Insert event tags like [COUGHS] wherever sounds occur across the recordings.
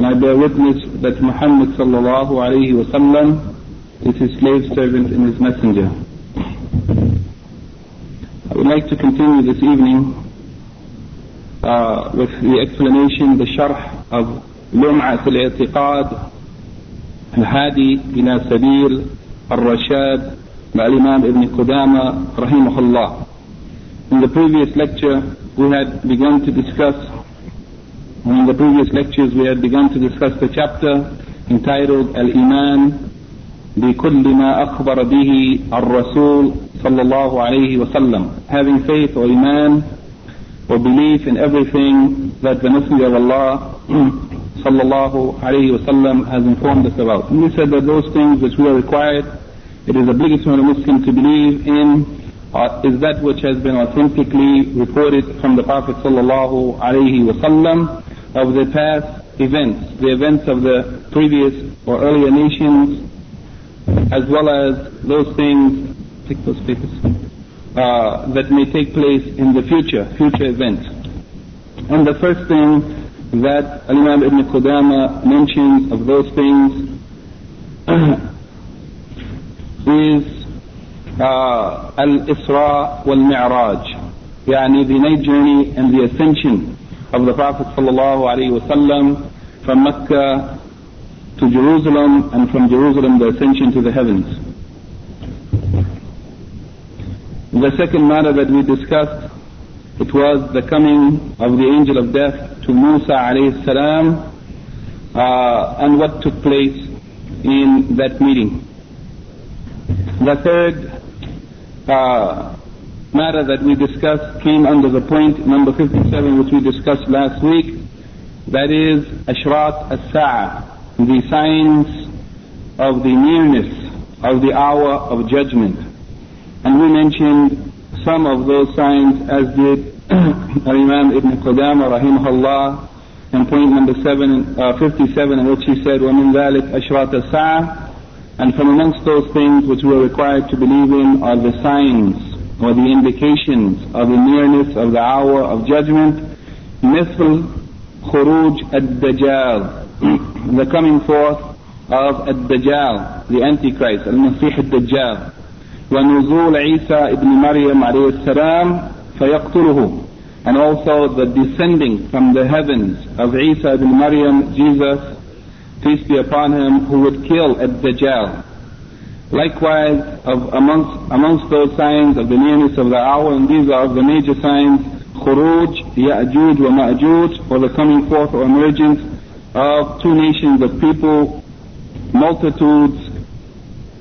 And I bear witness that Muhammad sallallahu alayhi wa sallam is His slave servant and His messenger. I would like to continue this evening uh, with the explanation, the sharh of لمعة الاعتقاد الهادي إلى سبيل الرشاد by Imam Ibn Qudama rahimahullah. In the previous lecture, we had begun to discuss, in the previous lectures we had begun to discuss the chapter entitled Al-Iman بكل ما أخبر به الرسول صلى الله عليه وسلم having faith or iman or belief in everything that the Messenger of Allah صلى الله عليه وسلم has informed us about. And we said that those things which we are required it is obligatory on a Muslim to believe in uh, is that which has been authentically reported from the Prophet sallallahu alaihi wasallam of the past events, the events of the previous or earlier nations, as well as those things, take those papers, uh, that may take place in the future, future events. And the first thing that Imam Ibn Qudama mentions of those things [CLEARS THROAT] is uh, Al-Isra wal-Mi'raj, yani the night journey and the ascension of the Prophet wasallam from Mecca to Jerusalem and from Jerusalem the ascension to the heavens. The second matter that we discussed, it was the coming of the angel of death to Musa alayhi uh, and what took place in that meeting. The third uh, matter that we discussed came under the point number 57 which we discussed last week. That is Ashrat as-Sa'ah, the signs of the nearness of the hour of judgment. And we mentioned some of those signs as did [CLEARS THROAT] Imam Ibn Qudama rahimahullah in point number seven, uh, 57 in which he said, وَمِن ذَلِكَ أَشْرَاطَ السَّاعَةِ and from amongst those things which we are required to believe in are the signs or the indications of the nearness of the hour of judgment. مثل خروج الدجال, the coming forth of الدجال, the Antichrist, المسيح الدجال. ونزول عيسى ابن مريم عليه السلام فيقتله and also the descending from the heavens of Isa ibn Maryam, Jesus, peace be upon him, who would kill Dajjal. Likewise, of amongst, amongst those signs of the nearness of the hour, and these are of the major signs, Khuruj, Ya'juj wa Ma'juj, or the coming forth or emergence of two nations of people, multitudes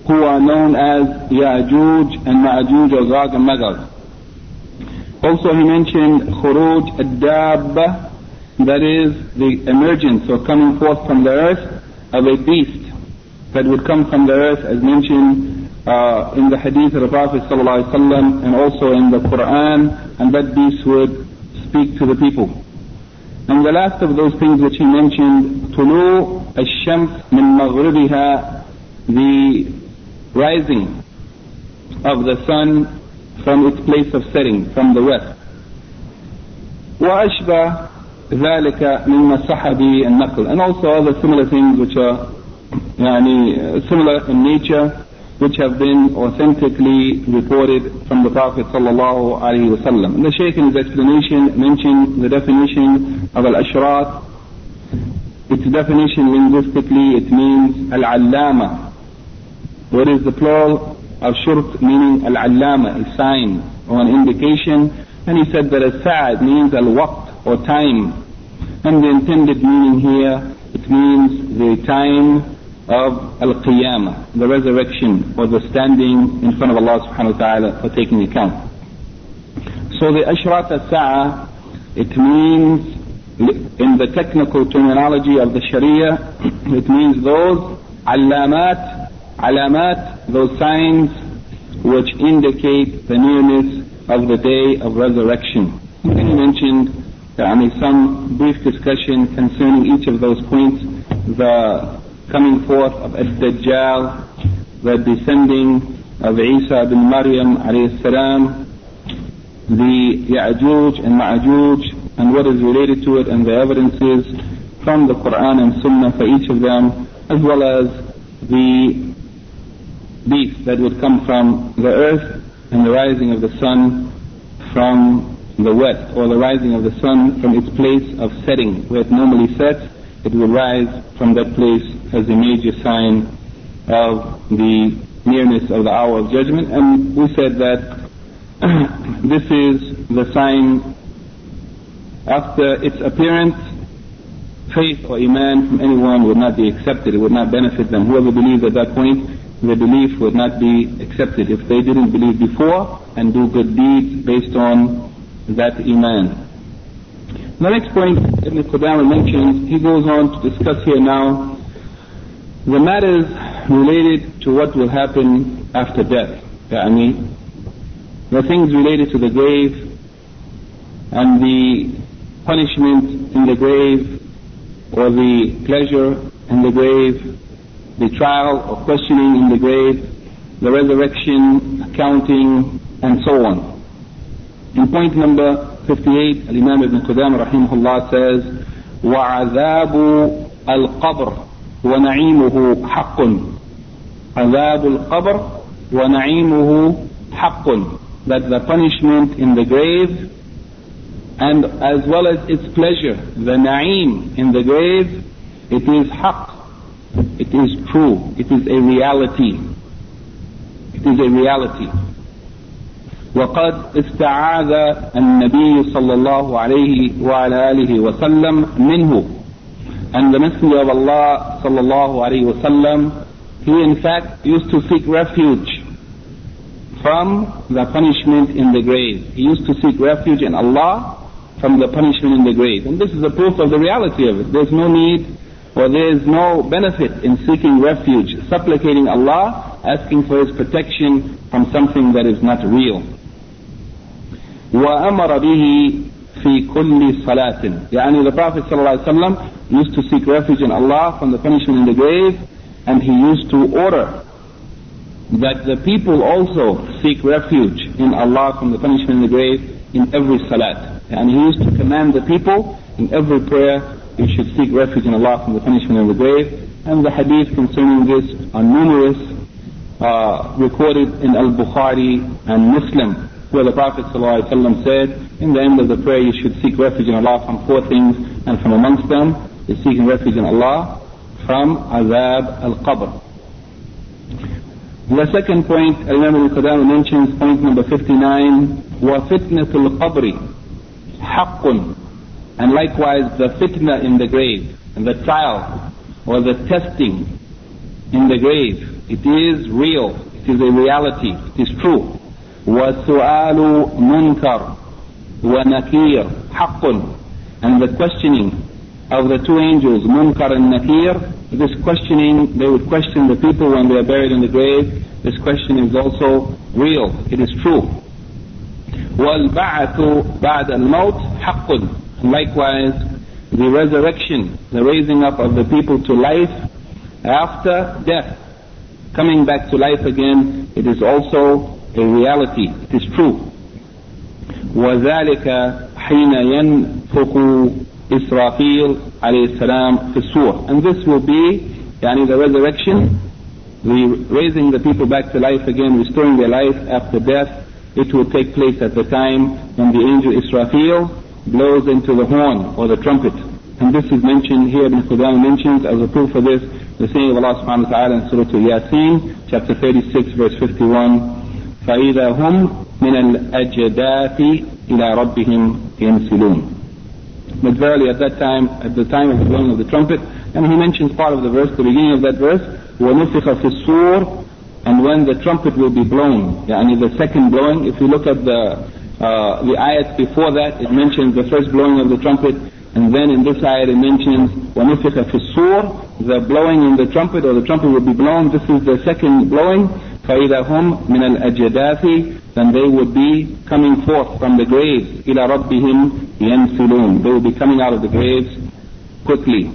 who are known as Ya'juj and Ma'juj or Gog and Magog. Also he mentioned Khuruj ad-Dabba, that is the emergence or coming forth from the earth of a beast that would come from the earth as mentioned uh, in the hadith of the Prophet ﷺ and also in the Quran and that beast would speak to the people. And the last of those things which he mentioned, طلوع الشمس من مغربها, the rising of the sun from its place of setting, from the west. وأشبه ذلك مما صح به النقل and also other similar things which are yani, similar in nature which have been authentically reported from the Prophet sallallahu alaihi wasallam. The Shaykh in his explanation mentioned the definition of al-ashrat. Its definition linguistically it means al-allama. What is the plural of shurt meaning al-allama, a sign or an indication. And he said that as-sa'ah means al-waqt or time. And the intended meaning here, it means the time of al-qiyamah, the resurrection or the standing in front of Allah subhanahu wa ta'ala for taking account. So the ashrat as-sa'a, it means in the technical terminology of the Sharia, [CLEARS THROAT] it means those alamat, alamat, those signs which indicate the nearness of the day of resurrection. And he mentioned uh, I mean, some brief discussion concerning each of those points, the coming forth of Ad-Dajjal, the descending of Isa bin Maryam alayhi the Ya'juj and Ma'juj, and what is related to it and the evidences from the Quran and Sunnah for each of them, as well as the beast that would come from the earth and the rising of the sun from the west, or the rising of the sun from its place of setting, where it normally sets, it will rise from that place as a major sign of the nearness of the hour of judgment. And we said that [CLEARS THROAT] this is the sign after its appearance, faith or iman from anyone would not be accepted. It would not benefit them. Whoever believes at that point, their belief would not be accepted if they didn't believe before and do good deeds based on that iman. The next point Ibn Qudama mentions, he goes on to discuss here now the matters related to what will happen after death, يعني, the things related to the grave and the punishment in the grave or the pleasure in the grave, the trial or questioning in the grave, the resurrection, accounting, and so on. In point number 58, Imam Ibn Qudama rahimahullah says, وَعَذَابُ الْقَبْرِ ونعيمه حق عذاب القبر ونعيمه حق that the punishment in the grave and as well as its pleasure, the na'im in the grave, it is haqq, it is true, it is a reality. It is a reality. وقد استعاذ النبي صلى الله عليه وعلى آله وسلم منه and the Messenger of Allah صلى الله عليه وسلم he in fact used to seek refuge from the punishment in the grave. He used to seek refuge in Allah from the punishment in the grave. And this is a proof of the reality of it. There's no need or there is no benefit in seeking refuge, supplicating Allah, asking for His protection from something that is not real. وأمر به في كل صلاة يعني the Prophet ﷺ used to seek refuge in Allah from the punishment in the grave and he used to order that the people also seek refuge in Allah from the punishment in the grave in every salat. And he used to command the people in every prayer you should seek refuge in Allah from the punishment of the grave. And the hadith concerning this are numerous, uh, recorded in Al-Bukhari and Muslim, where the Prophet ﷺ said, in the end of the prayer you should seek refuge in Allah from four things, and from amongst them is seeking refuge in Allah from Azab al-Qabr. The second point, Imam al-Qadam mentions, point number 59, وَفِتْنَةُ الْقَبْرِ haqqun. And likewise the fitna in the grave, and the trial, or the testing in the grave. It is real. It is a reality. It is true. وَسُؤَالُ مُنْكَرٌ وَنَكِيرٌ حَقٌّ And the questioning of the two angels, Munkar and Nakir, this questioning, they would question the people when they are buried in the grave. This question is also real. It is true. وَالْبَعْثُ بَعْدَ الْمَوْتِ حَقٌّ Likewise, the resurrection, the raising up of the people to life after death, coming back to life again, it is also a reality. It is true. وذلك حين ينفق Israfil عليه السلام في and this will be يعني the resurrection the raising the people back to life again restoring their life after death. It will take place at the time when the angel Israfil blows into the horn or the trumpet. And this is mentioned here Ibn Qudama mentions as a proof for this the saying of Allah subhanahu wa ta'ala in Surah Yasin chapter 36 verse 51 فَإِذَا هُمْ مِنَ الْأَجْدَاثِ إِلَى رَبِّهِمْ يَنْسِلُونَ but verily at that time, at the time of the blowing of the trumpet, and he mentions part of the verse, the beginning of that verse, وَنُفِخَ فِي الصُّورِ And when the trumpet will be blown, yani the second blowing, if you look at the, uh, the ayat before that, it mentions the first blowing of the trumpet, and then in this ayat it mentions وَنُفِخَ فِي الصُّورِ The blowing in the trumpet, or the trumpet will be blown, this is the second blowing, فَإِذَا هُمْ مِنَ الْأَجْدَاثِ then they would be coming forth from the graves إلى ربهم ينسلون they will be coming out of the graves quickly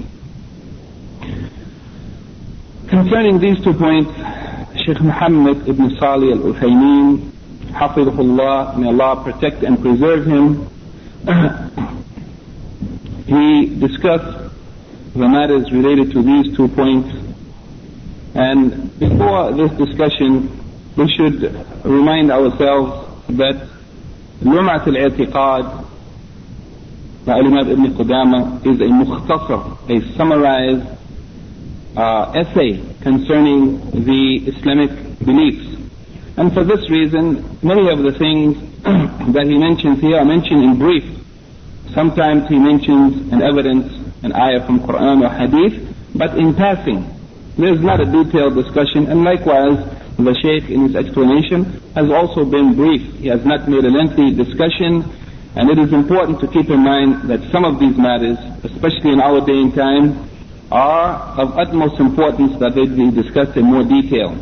concerning these two points Sheikh Muhammad ibn Salih al-Uthaymeen Hafidhullah may Allah protect and preserve him [COUGHS] he discussed the matters related to these two points and before this discussion we should remind ourselves that لمعة الاعتقاد by Imam Ibn Qudama is a mukhtasar, a summarized uh, essay concerning the Islamic beliefs. And for this reason, many of the things [COUGHS] that he mentions here are mentioned in brief. Sometimes he mentions an evidence, an ayah from Quran or Hadith, but in passing. There is not a detailed discussion, and likewise, the Shaykh in his explanation has also been brief. He has not made a lengthy discussion and it is important to keep in mind that some of these matters, especially in our day and time, are of utmost importance that they be discussed in more detail.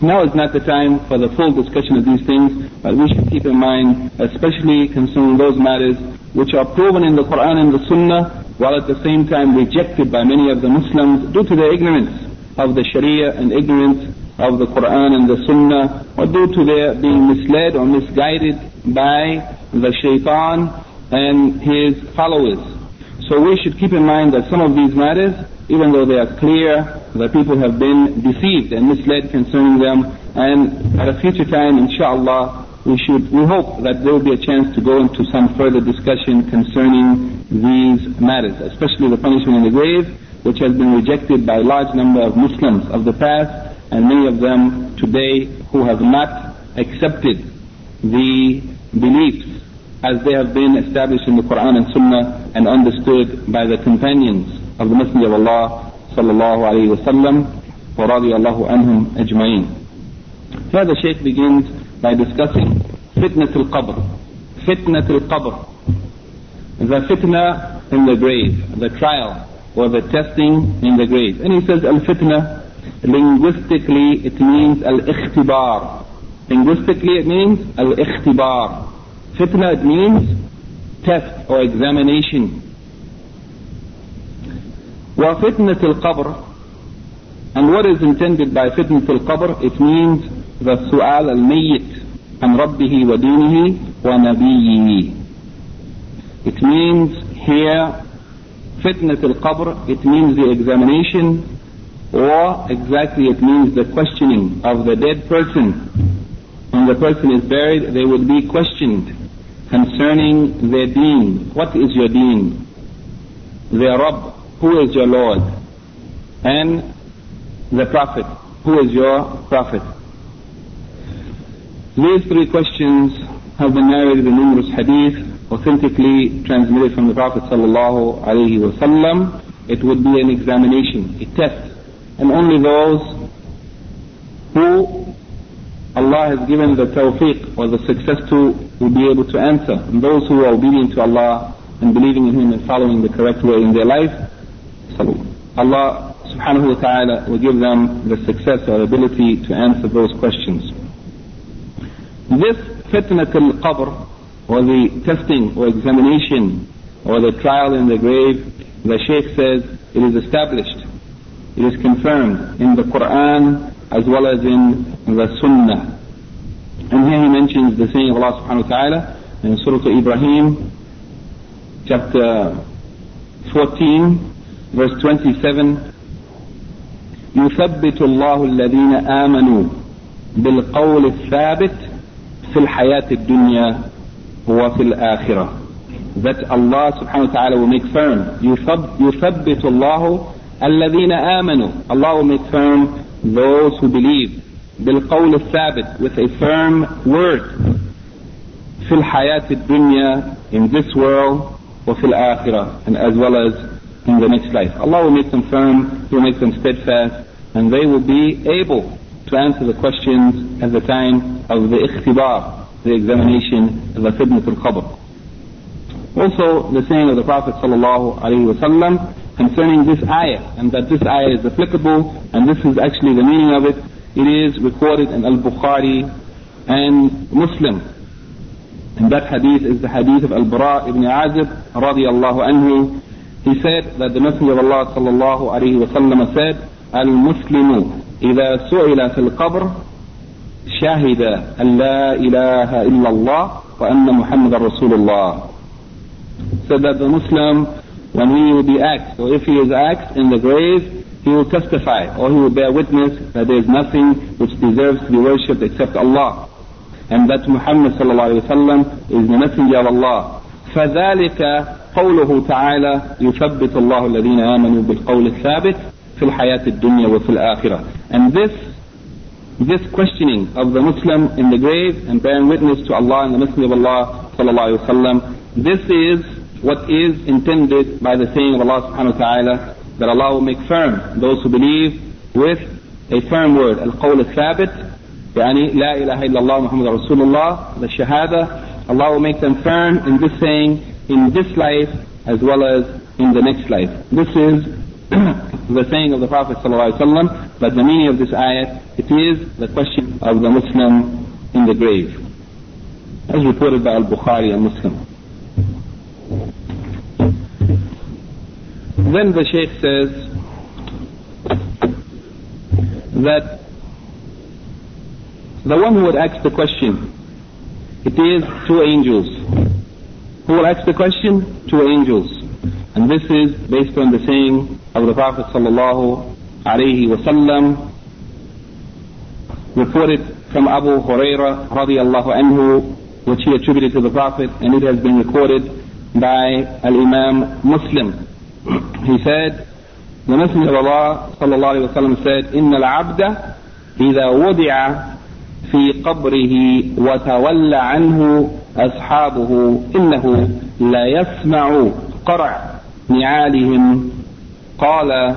Now is not the time for the full discussion of these things, but we should keep in mind, especially concerning those matters which are proven in the Quran and the Sunnah, while at the same time rejected by many of the Muslims due to their ignorance of the Sharia and ignorance of the Quran and the Sunnah, or due to their being misled or misguided by the shaitan and his followers. So we should keep in mind that some of these matters, even though they are clear, the people have been deceived and misled concerning them, and at a future time, inshallah, we should, we hope that there will be a chance to go into some further discussion concerning these matters, especially the punishment in the grave, which has been rejected by a large number of Muslims of the past, and many of them today who have not accepted the beliefs as they have been established in the Quran and Sunnah and understood by the companions of the Messenger of Allah sallallahu alayhi wa sallam ورضي الله عنهم أجمعين. Here the Shaykh begins by discussing fitnat al-qabr. Fitnat al-qabr. The fitna in the grave, the trial or the testing in the grave. And he says al-fitna linguistically it means al-ikhtibar. Linguistically it means al-ikhtibar. Fitna it means test or examination. وفتنة القبر and what is intended by فتنة القبر it means the سؤال الميت عن ربه ودينه ونبيه it means here فتنة القبر it means the examination or exactly it means the questioning of the dead person. When the person is buried, they would be questioned concerning their deen. What is your deen? Their Rabb, who is your Lord? And the Prophet, who is your Prophet? These three questions have been narrated in numerous hadith, authentically transmitted from the Prophet sallallahu alaihi wasallam. It would be an examination, a test and only those who Allah has given the tawfiq or the success to will be able to answer. And those who are obedient to Allah and believing in Him and following the correct way in their life, Allah subhanahu wa ta'ala will give them the success or ability to answer those questions. This fitnat al-qabr or the testing or examination or the trial in the grave, the Shaykh says it is established it is confirmed in the Quran as well as in the Sunnah. And here he mentions the saying of Allah subhanahu wa ta'ala in Surah Ibrahim, chapter 14, verse 27. يثبت الله الذين آمنوا بالقول الثابت في الحياة الدنيا وفي الآخرة. that Allah subhanahu wa ta'ala will make firm. يثبت الله الذين آمنوا. Allah will make firm those who believe. بالقول الثابت with a firm word. في الحياة الدنيا in this world وفي الآخرة and as well as in the next life. Allah will make them firm, He will make them steadfast, and they will be able to answer the questions at the time of the ikhtibar, the examination, of the khidmatul qabr. Also, the saying of the Prophet sallallahu alaihi wasallam concerning this ayah, and that this ayah is applicable, and this is actually the meaning of it. It is recorded in Al-Bukhari and Muslim. And that hadith is the hadith of Al-Bara ibn Azib radiallahu anhu. He said that the Messenger of Allah sallallahu alayhi wa sallam said, Al-Muslimu إذا سئل في القبر شهد أن لا إله إلا الله وأن محمد رسول الله said that the Muslim when he will be asked or if he is asked in the grave he will testify or he will bear witness that there is nothing which deserves to be worshipped except Allah and that Muhammad sallallahu alayhi wa sallam is the messenger of Allah فذلك قوله تعالى يثبت الله الذين آمنوا بالقول الثابت في الحياة الدنيا وفي الآخرة and this this questioning of the Muslim in the grave and bearing witness to Allah and the Messenger of Allah sallallahu alayhi wa sallam this is what is intended by the saying of Allah subhanahu wa ta'ala that Allah will make firm those who believe with a firm word القول الثابت يعني لا إله إلا الله محمد رسول الله the shahada Allah will make them firm in this saying in this life as well as in the next life this is [COUGHS] the saying of the Prophet ﷺ, but the meaning of this ayat, it is the question of the Muslim in the grave. As reported by Al-Bukhari and Muslim. Then the Shaykh says that the one who would ask the question, it is two angels. Who will ask the question? Two angels. And this is based on the saying of the Prophet sallallahu alaihi wasallam, reported from Abu Huraira radiallahu anhu, which he attributed to the Prophet, and it has been recorded by Al-Imam Muslim. He said, the Messenger of Allah sallallahu alayhi wa sallam said, إن العبد إذا وضع في قبره وتولى عنه أصحابه إنه لا يسمع قرع نعالهم قال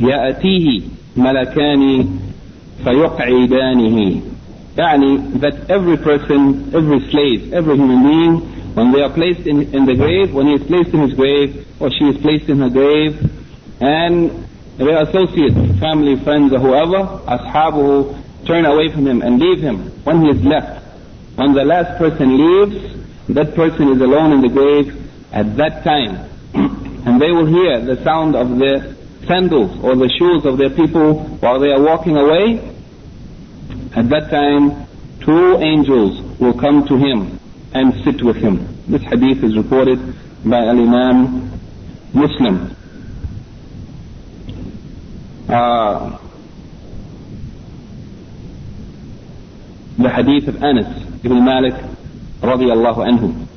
يأتيه ملكان فيقعدانه يعني that every person, every slave, every human being when they are placed in, in the grave, when he is placed in his grave, or she is placed in her grave, and their associates, family, friends, or whoever, ashabuhu, turn away from him and leave him when he is left. When the last person leaves, that person is alone in the grave at that time. [CLEARS THROAT] and they will hear the sound of the sandals or the shoes of their people while they are walking away. At that time, two angels will come to him and sit with him. This hadith is reported by Al-Imam Muslim. Uh, the hadith of Anas ibn Malik radiallahu anhu.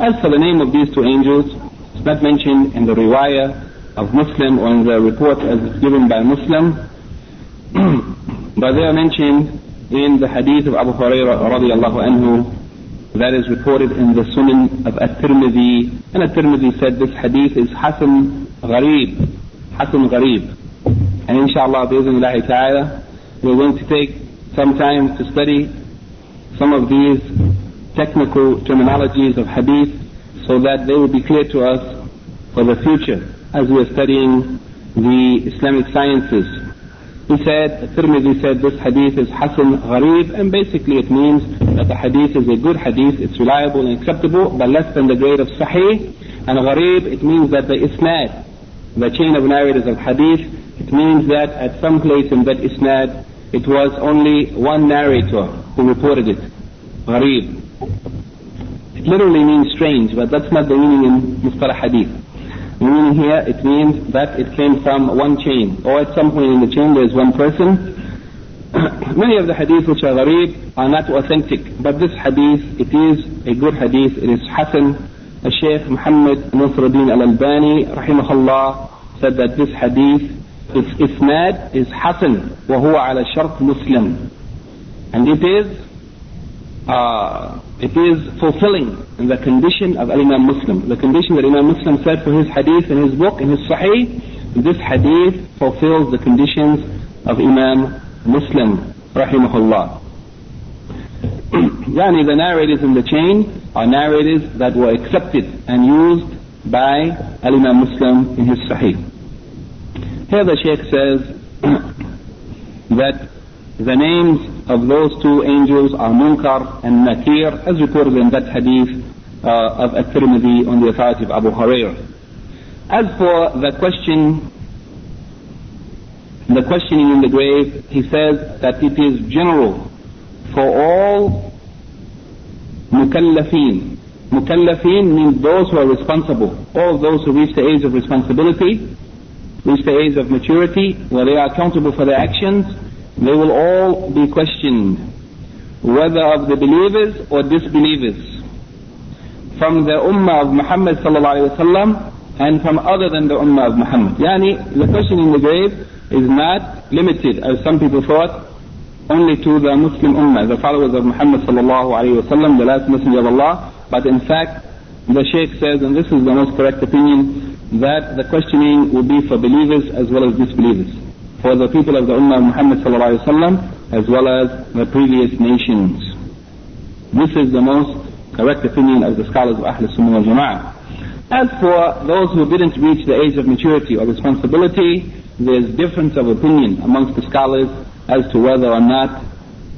As for the name of these two angels, it's not mentioned in the riwayah of Muslim or in the report as given by Muslim, [CLEARS THROAT] but they are mentioned in the hadith of Abu Hurairah anhu that is reported in the Sunan of At-Tirmidhi. And At-Tirmidhi said this hadith is Hasan Gharib. Hasan Gharib. And inshallah, bi'idhnillahi ta'ala, we're going to take some time to study some of these technical terminologies of hadith so that they will be clear to us for the future as we are studying the Islamic sciences he said, Tirmidhi said this hadith is Hasan Gharib, and basically it means that the hadith is a good hadith, it's reliable and acceptable, but less than the grade of Sahih. And Gharib, it means that the Isnad, the chain of narrators of hadith, it means that at some place in that Isnad, it was only one narrator who reported it. Gharib. It literally means strange, but that's not the meaning in Mustalah hadith. Meaning here, it means that it came from one chain, or at some point in the chain there is one person, [COUGHS] Many of the hadith which are gharib are not authentic, but this hadith, it is a good hadith, it is Hassan. Sheikh Muhammad Nasruddin al-Albani, rahimahullah, said that this hadith, its isnad is Hassan, وهو على شرط Muslim. And it is, uh, it is fulfilling the condition of Imam Muslim. The condition that Imam Muslim said for his hadith in his book, in his Sahih, this hadith fulfills the conditions of Imam Muslim, rahimahullah. [CLEARS THROAT] yani the narrators in the chain are narrators that were accepted and used by Imam Muslim in his Sahih. Here the Sheikh says [CLEARS THROAT] that the names of those two angels are Munkar and Nakir as recorded in that hadith uh, of At-Tirmidhi on the authority of Abu Hurairah. As for the question, the questioning in the grave, he says that it is general for all mukallafeen. Mukallafeen means those who are responsible. All those who reach the age of responsibility, reach the age of maturity, where they are accountable for their actions, they will all be questioned, whether of the believers or disbelievers. From the ummah of Muhammad and from other than the Ummah of Muhammad. Yani, the question in the grave is not limited, as some people thought, only to the Muslim Ummah, the followers of Muhammad the last messenger of Allah. But in fact, the Shaykh says, and this is the most correct opinion, that the questioning will be for believers as well as disbelievers. For the people of the Ummah Muhammad sallallahu as well as the previous nations. This is the most correct opinion of the scholars of Ahl Sunnah wal Jama'ah. As for those who didn't reach the age of maturity or responsibility, there's difference of opinion amongst the scholars as to whether or not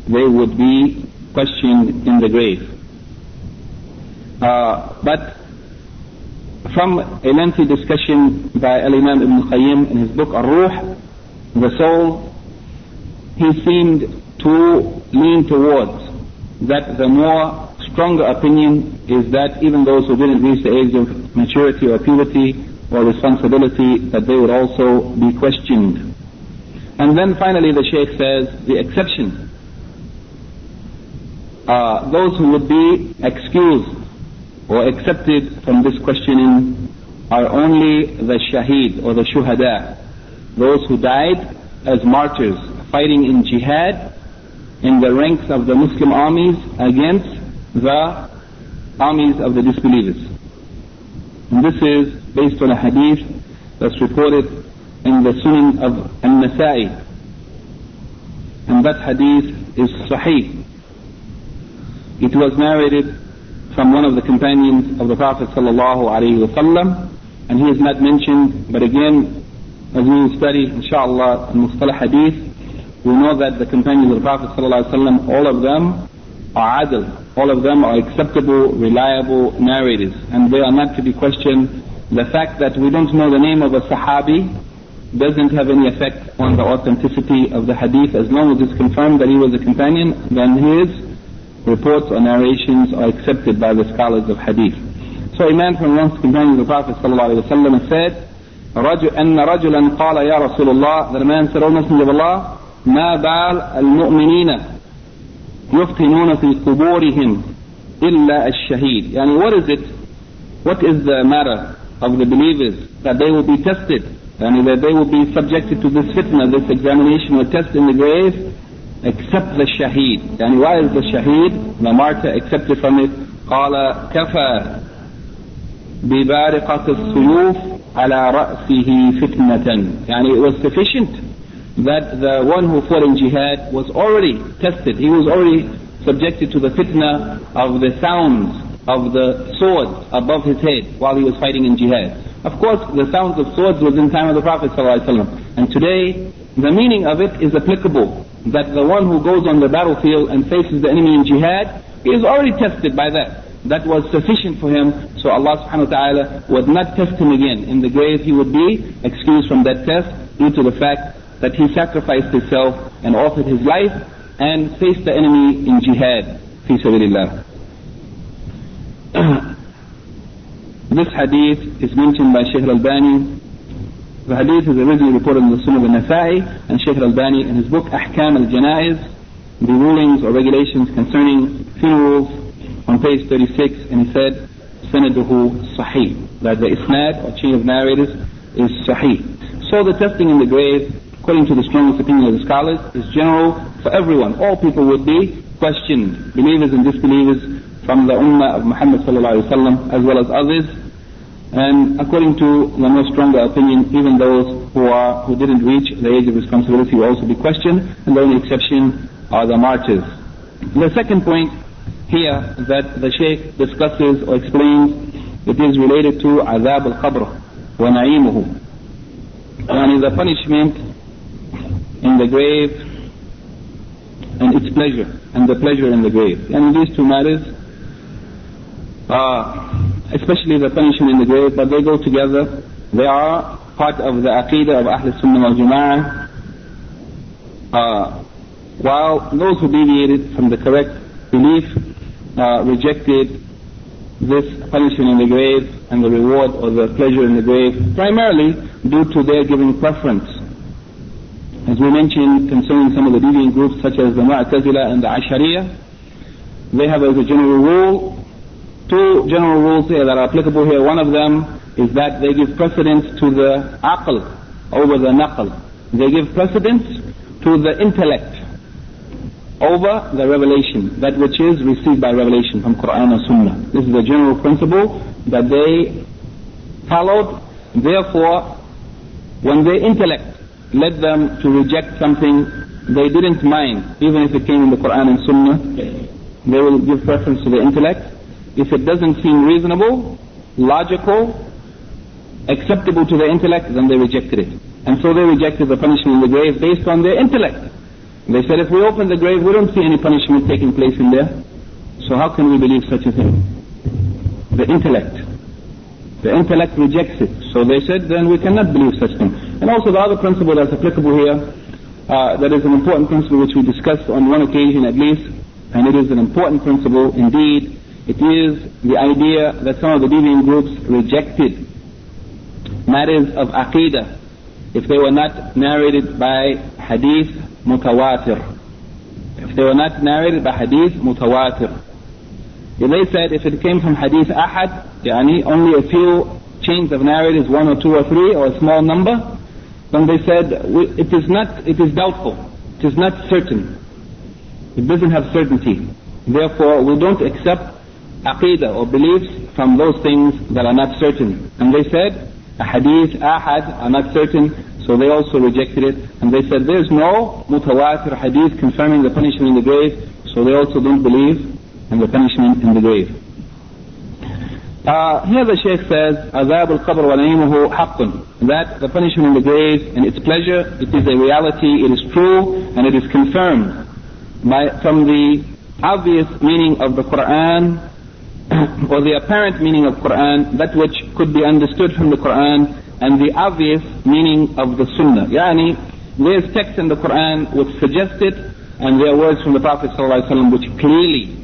they would be questioned in the grave. Uh, but from a lengthy discussion by Al-Imam Ibn Qayyim in his book Ar-Ruh, the soul, he seemed to lean towards that the more stronger opinion is that even those who didn't reach the age of maturity or puberty or responsibility, that they would also be questioned. And then finally the Shaykh says the exception. Uh, those who would be excused or accepted from this questioning are only the shaheed or the shuhada, those who died as martyrs, fighting in jihad in the ranks of the Muslim armies against the armies of the disbelievers. And this is based on a hadith that's reported in the Sunan of An-Nasa'i. And that hadith is Sahih. It was narrated from one of the companions of the Prophet and he is not mentioned, but again, as we study, inshallah, in Mustalah Hadith, we know that the companions of the Prophet wasallam, all of them are adil, all of them are acceptable, reliable narrators, and they are not to be questioned. The fact that we don't know the name of a Sahabi doesn't have any effect on the authenticity of the hadith. As long as it's confirmed that he was a companion, then his reports or narrations are accepted by the scholars of hadith. So a man from amongst the companions of the Prophet ﷺ said, أن رجلا قال يا رسول الله O Messenger of Allah, ما بال المؤمنين يفتنون في قبورهم إلا الشهيد يعني what is it what is the matter of the believers that they will be tested and that they will be subjected to this fitna this examination or test in the grave except the shaheed يعني why is the shaheed the martyr accepted from it قال كفى ببارقة السيوف على رأسه فتنة يعني it was sufficient that the one who fought in jihad was already tested. He was already subjected to the fitna of the sounds of the swords above his head while he was fighting in jihad. Of course, the sounds of swords was in time of the Prophet ﷺ. And today, the meaning of it is applicable. That the one who goes on the battlefield and faces the enemy in jihad, he is already tested by that. That was sufficient for him, so Allah subhanahu wa ta'ala would not test him again. In the grave, he would be excused from that test due to the fact that he sacrificed himself and offered his life and faced the enemy in jihad fi sabilillah. [COUGHS] this hadith is mentioned by Shaykh al-Albani The hadith is originally reported in the Sunan al-Nasa'i and Shaykh al-Albani in his book Ahkam al-Janaiz, the rulings or regulations concerning funerals on page 36 and he said, Sanaduhu Sahih, that the isnad or chain of narrators is Sahih. So the testing in the grave, according to the strongest opinion of the scholars, is general for everyone. All people would be questioned, believers and disbelievers from the ummah of Muhammad wasallam as well as others and according to the more stronger opinion, even those who are who didn't reach the age of responsibility will also be questioned, and the only exception are the martyrs. The second point here that the Shaykh discusses or explains, it is related to azab al-qabr wa na'imuhu. And the punishment in the grave and its pleasure, and the pleasure in the grave. And these two matters are especially the punishment in the grave, but they go together. They are part of the aqidah of Ahl Sunnah wal Jama'ah. Uh, while those who deviated from the correct belief uh, rejected this punishment in the grave and the reward or the pleasure in the grave, primarily due to their giving preference. As we mentioned concerning some of the deviant groups such as the Mu'tazila and the Ashariya, they have as a general rule two general rules here that are applicable here. One of them is that they give precedence to the aql over the naql. They give precedence to the intellect over the revelation, that which is received by revelation from Quran and Sunnah. This is the general principle that they followed. Therefore, when their intellect led them to reject something they didn't mind, even if it came in the Quran and Sunnah, they will give preference to the intellect if it doesn't seem reasonable, logical, acceptable to the intellect, then they rejected it. And so they rejected the punishment in the grave based on their intellect. They said, if we open the grave, we don't see any punishment taking place in there. So how can we believe such a thing? The intellect. The intellect rejects it. So they said, then we cannot believe such thing. And also the other principle that's applicable here, uh, that is an important principle which we discussed on one occasion at least, and it is an important principle indeed, it is the idea that some of the deviant groups rejected matters of aqidah if they were not narrated by hadith mutawatir. If they were not narrated by hadith mutawatir. They said if it came from hadith ahad, yani only a few chains of narrators, one or two or three, or a small number, then they said it is not, it is doubtful, it is not certain. It doesn't have certainty. Therefore, we don't accept aqidah or beliefs from those things that are not certain. And they said, a hadith, ahad are not certain, so they also rejected it. And they said, there's no mutawatir hadith confirming the punishment in the grave, so they also don't believe in the punishment in the grave. Uh, here the Shaykh says, al-qabr wa na'imuhu haqqun. That the punishment in the grave and its pleasure, it is a reality, it is true, and it is confirmed by, from the obvious meaning of the Quran [COUGHS] or the apparent meaning of Quran, that which could be understood from the Quran, and the obvious meaning of the Sunnah. Yani, there's text in the Quran which suggest it, and there are words from the Prophet ﷺ which clearly,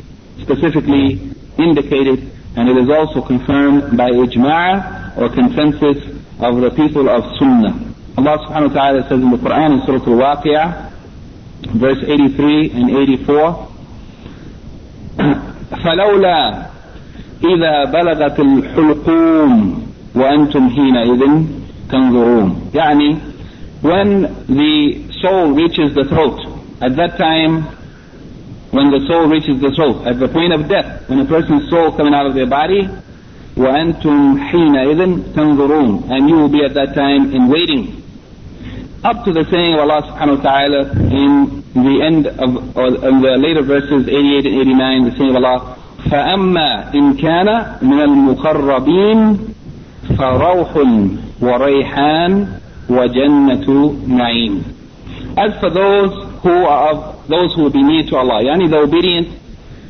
specifically indicate it, and it is also confirmed by ijma' or consensus of the people of Sunnah. Allah subhanahu wa ta'ala says in the Quran in Surah Al-Waqi'ah, verse 83 and 84, [COUGHS] فلولا إذا بلغت الحلقوم وأنتم حينئذ تنظرون يعني when the soul reaches the throat at that time when the soul reaches the throat at the point of death when a person's soul coming out of their body وأنتم حينئذ تنظرون and you will be at that time in waiting up to the saying of Allah subhanahu wa ta'ala in the end of or in the later verses 88 and 89 the saying of Allah فأما إن كان من المقربين فروح وريحان وجنة نعيم As for those who are of those who will be near to Allah, yani the obedient,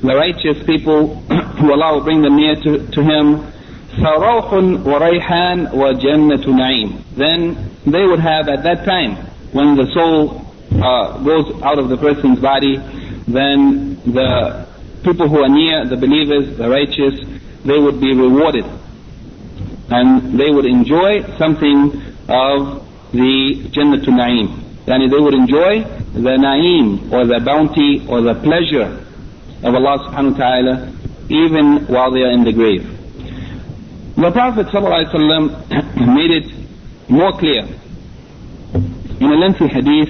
the righteous people [COUGHS] who Allah will bring them near to, to Him, فروح وريحان وجنة نعيم. Then they would have at that time, when the soul uh, goes out of the person's body, then the people who are near the believers, the righteous, they would be rewarded. And they would enjoy something of the Jannatul Na'im. Yani they would enjoy the Na'im or the bounty or the pleasure of Allah subhanahu wa ta'ala even while they are in the grave. The Prophet [COUGHS] made it more clear. In a lengthy hadith,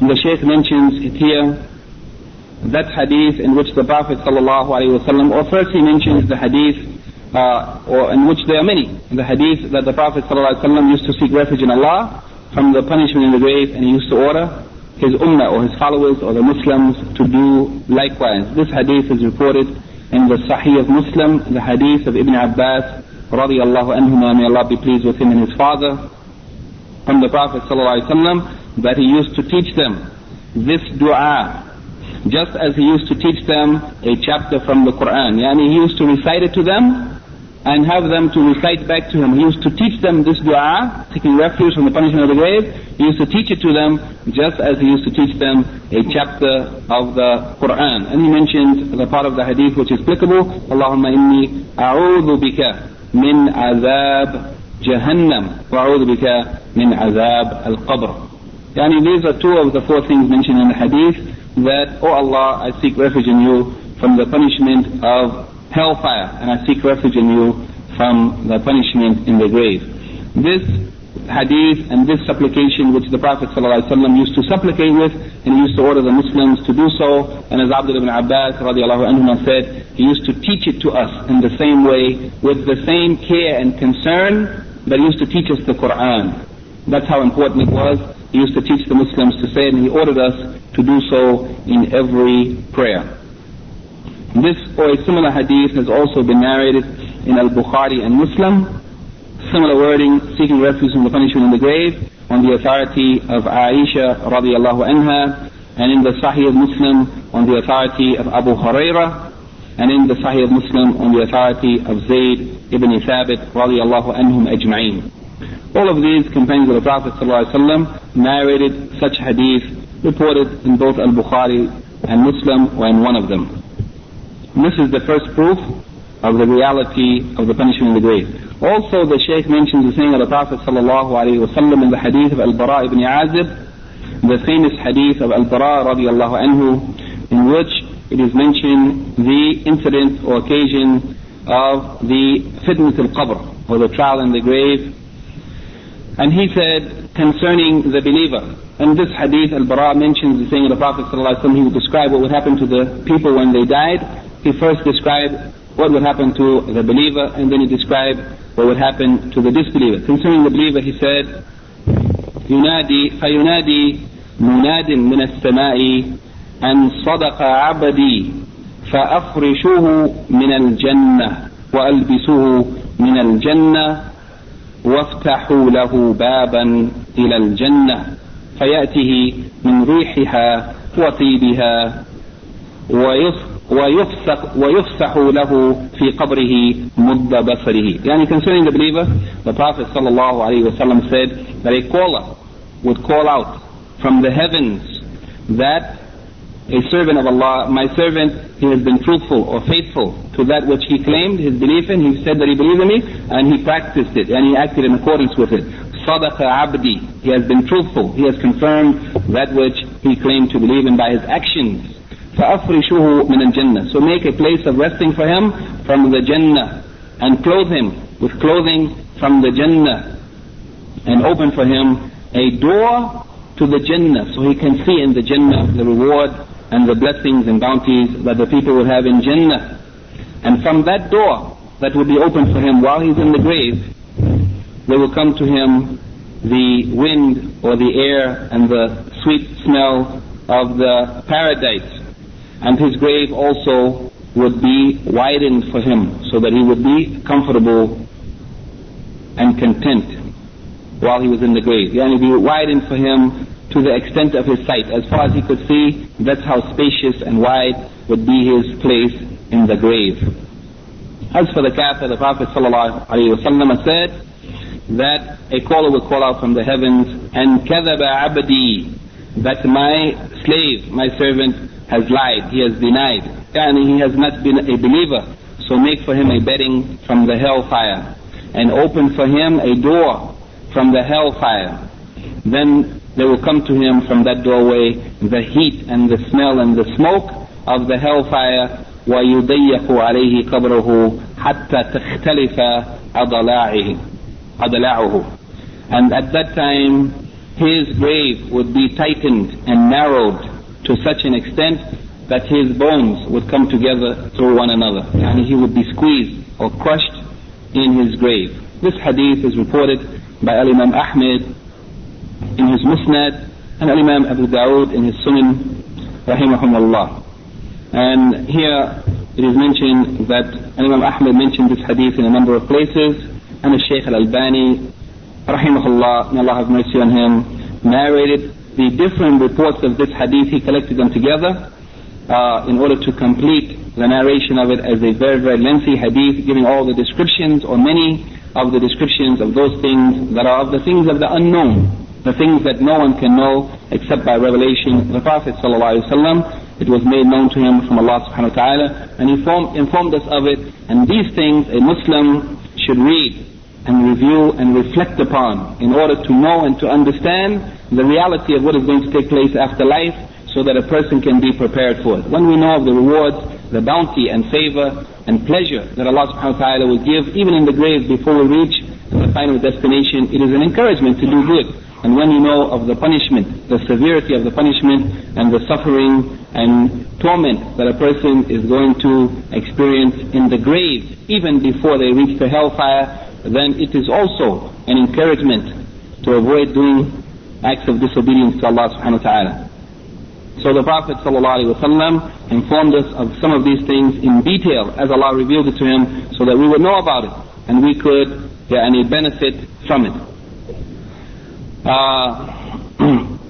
the Shaykh mentions it here, that hadith in which the Prophet ﷺ, or first he mentions the hadith uh, or in which there are many. The hadith that the Prophet ﷺ used to seek refuge in Allah from the punishment in the grave and he used to order his ummah or his followers or the Muslims to do likewise. This hadith is reported in the Sahih of Muslim, the hadith of Ibn Abbas radiallahu anhuma, may Allah be pleased with him and his father, from the Prophet ﷺ that he used to teach them this dua just as he used to teach them a chapter from the Quran. Yani he used to recite it to them and have them to recite back to him. He used to teach them this dua, seeking refuge from the punishment of the grave. He used to teach it to them just as he used to teach them a chapter of the Quran. And he mentioned the part of the hadith which is applicable, Allahumma inni a'udhu bika min azab jahannam wa a'udhu bika min azab al-qabr. Yani these are two of the four things mentioned in the hadith that, oh Allah, I seek refuge in you from the punishment of hellfire, and I seek refuge in you from the punishment in the grave. This hadith and this supplication which the Prophet ﷺ used to supplicate with, and he used to order the Muslims to do so, and as Abdullah ibn Abbas radiallahu said, he used to teach it to us in the same way, with the same care and concern that he used to teach us the Quran. That's how important it was. He used to teach the Muslims to say and he ordered us to do so in every prayer. This or a similar hadith has also been narrated in Al-Bukhari and Muslim. Similar wording, seeking refuge from the punishment in the grave, on the authority of Aisha radiallahu anha, and in the Sahih of Muslim on the authority of Abu Huraira, and in the Sahih of Muslim on the authority of Zayd ibn Thabit radiallahu anhum ajma'een. All of these companions of the Prophet ﷺ narrated such hadith reported in both Al-Bukhari and Muslim or in one of them. This is the first proof of the reality of the punishment in the grave. Also, the Shaykh mentions the saying of the Prophet wasallam in the hadith of Al-Bara ibn Azib, the famous hadith of Al-Bara radiallahu anhu, in which it is mentioned the incident or occasion of the fitnat al-qabr, or the trial in the grave. And he said concerning the believer, and this hadith, Al-Bara mentions the saying of the Prophet ﷺ, he would describe what would happen to the people when they died, he first described what would happen to the believer and then he described what would happen to the disbeliever. Concerning the believer he said, ينادي فينادي مناد من السماء أن صدق عبدي فأفرشوه من الجنة وألبسوه من الجنة وافتحوا له بابا إلى الجنة فيأته من ريحها وطيبها ويفسق ويفسح له في قبره مد بصره. يعني concerning the believer the Prophet صلى الله عليه وسلم said that a caller would call out from the heavens that a servant of Allah, my servant, he has been truthful or faithful to that which he claimed, his belief in. He said that he believed in me, and he practiced it, and he acted in accordance with it. Sadaqa abdi. He has been truthful. He has confirmed that which he claimed to believe in by his actions. فَأَفْرِشُهُ مِنَ الْجَنَّةِ So make a place of resting for him from the Jannah and clothe him with clothing from the Jannah and open for him a door to the Jannah so he can see in the Jannah the reward and the blessings and bounties that the people will have in Jannah. And from that door that will be opened for him while he's in the grave, there will come to him the wind or the air and the sweet smell of the paradise and his grave also would be widened for him so that he would be comfortable and content while he was in the grave. Yani be widened for him to the extent of his sight. As far as he could see, that's how spacious and wide would be his place in the grave. As for the kafir, the Prophet ﷺ said that a caller will call out from the heavens, and kadhaba abdi, that my slave, my servant, has lied, he has denied, and he has not been a believer. So make for him a bedding from the hellfire, and open for him a door from the hellfire. Then there will come to him from that doorway the heat and the smell and the smoke of the hellfire ويضيق عليه قبره حتى تختلف أضلاعه أضلاعه and at that time his grave would be tightened and narrowed to such an extent that his bones would come together through one another and he would be squeezed or crushed in his grave this hadith is reported by Imam Ahmed in his Musnad and Imam Abu Dawud in his Sunan rahimahumullah and here it is mentioned that Imam Ahmed mentioned this hadith in a number of places, and the Shaykh al-Albani, rahimahullah, may Allah have mercy on him, narrated the different reports of this hadith. He collected them together uh, in order to complete the narration of it as a very, very lengthy hadith, giving all the descriptions or many of the descriptions of those things that are of the things of the unknown, the things that no one can know except by revelation. The Prophet ﷺ it was made known to him from Allah subhanahu wa ta'ala and he informed, informed us of it. And these things a Muslim should read and review and reflect upon in order to know and to understand the reality of what is going to take place after life so that a person can be prepared for it. When we know of the rewards, the bounty and favor and pleasure that Allah subhanahu wa ta'ala will give even in the grave before we reach the final destination, it is an encouragement to do good. And when you know of the punishment, the severity of the punishment and the suffering and torment that a person is going to experience in the grave, even before they reach the hellfire, then it is also an encouragement to avoid doing acts of disobedience to Allah subhanahu wa ta'ala. So the Prophet ﷺ informed us of some of these things in detail as Allah revealed it to him so that we would know about it and we could get any benefit from it. Uh, [CLEARS THROAT]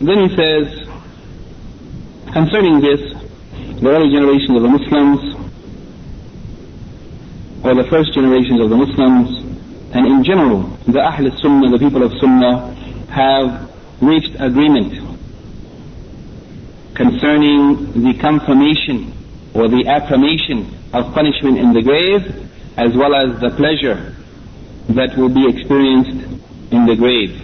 then he says, concerning this, the early generations of the Muslims, or the first generations of the Muslims, and in general, the Ahl Sunnah, the people of Sunnah, have reached agreement concerning the confirmation or the affirmation of punishment in the grave as well as the pleasure that will be experienced in the grave.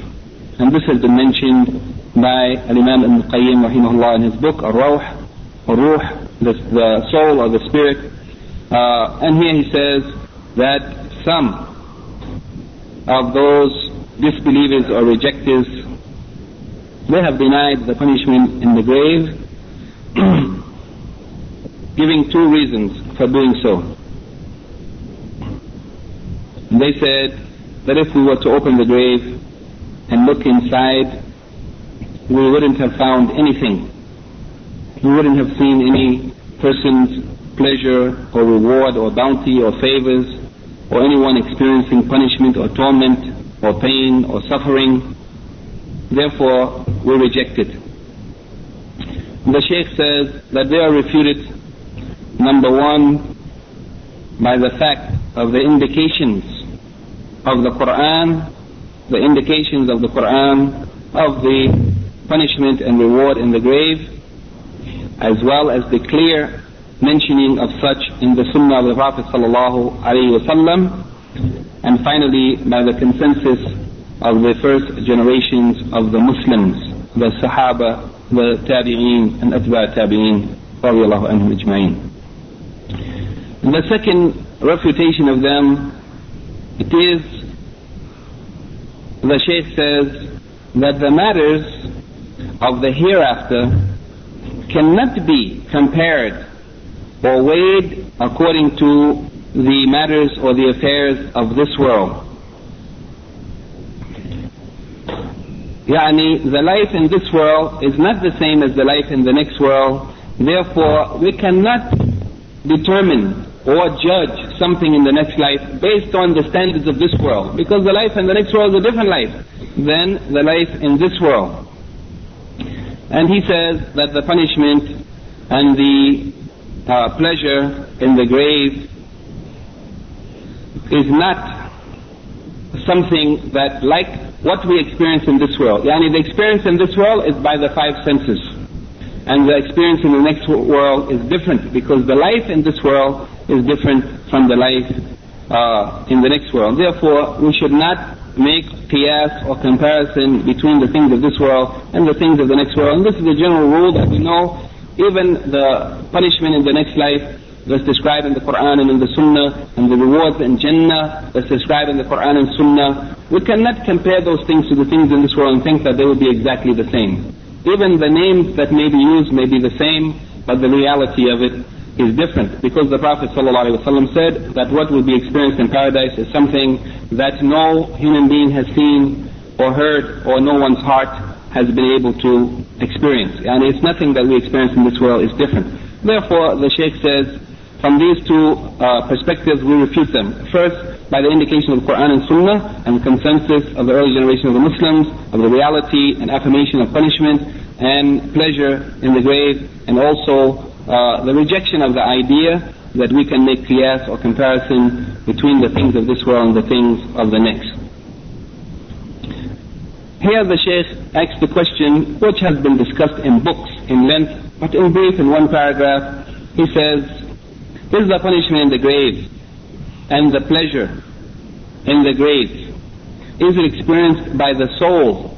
And this has been mentioned by Imam Ibn Qayyim rahimahullah in his book Ar-Rawh, Ar-Ruh, the, the soul or the spirit. Uh, and here he says that some of those disbelievers or rejectors, they have denied the punishment in the grave, [CLEARS THROAT] giving two reasons for doing so. They said that if we were to open the grave and look inside, we wouldn't have found anything. We wouldn't have seen any person's pleasure or reward or bounty or favors or anyone experiencing punishment or torment or pain or suffering. Therefore, we reject it. The Sheikh says that they are refuted Number one, by the fact of the indications of the Quran, the indications of the Quran of the punishment and reward in the grave, as well as the clear mentioning of such in the Sunnah of the Prophet sallallahu wasallam, and finally by the consensus of the first generations of the Muslims, the Sahaba, the Tabi'een, and Atba' Tabi'een, radiallahu anhum ajma'in. The second refutation of them, it is, the Shaykh says, that the matters of the hereafter cannot be compared or weighed according to the matters or the affairs of this world. Yani, the life in this world is not the same as the life in the next world. Therefore, we cannot determine or judge something in the next life based on the standards of this world. Because the life in the next world is a different life than the life in this world. And he says that the punishment and the uh, pleasure in the grave is not something that like what we experience in this world. Yani the experience in this world is by the five senses. and the experience in the next world is different because the life in this world is different from the life uh, in the next world. Therefore, we should not make qiyas or comparison between the things of this world and the things of the next world. And this is a general rule that we know even the punishment in the next life that's described in the Quran and in the Sunnah, and the rewards in Jannah that's described in the Quran and Sunnah. We cannot compare those things to the things in this world and think that they will be exactly the same. Even the names that may be used may be the same, but the reality of it is different. Because the Prophet ﷺ said that what will be experienced in paradise is something that no human being has seen or heard or no one's heart has been able to experience. And it's nothing that we experience in this world is different. Therefore, the Sheikh says, from these two uh, perspectives, we refute them. First, by the indication of the Quran and Sunnah and consensus of the early generation of the Muslims of the reality and affirmation of punishment and pleasure in the grave and also uh, the rejection of the idea that we can make qiyas or comparison between the things of this world and the things of the next. Here the Shaykh asks the question which has been discussed in books in length, but in brief in one paragraph, he says, is the punishment in the grave and the pleasure in the grave, is it experienced by the soul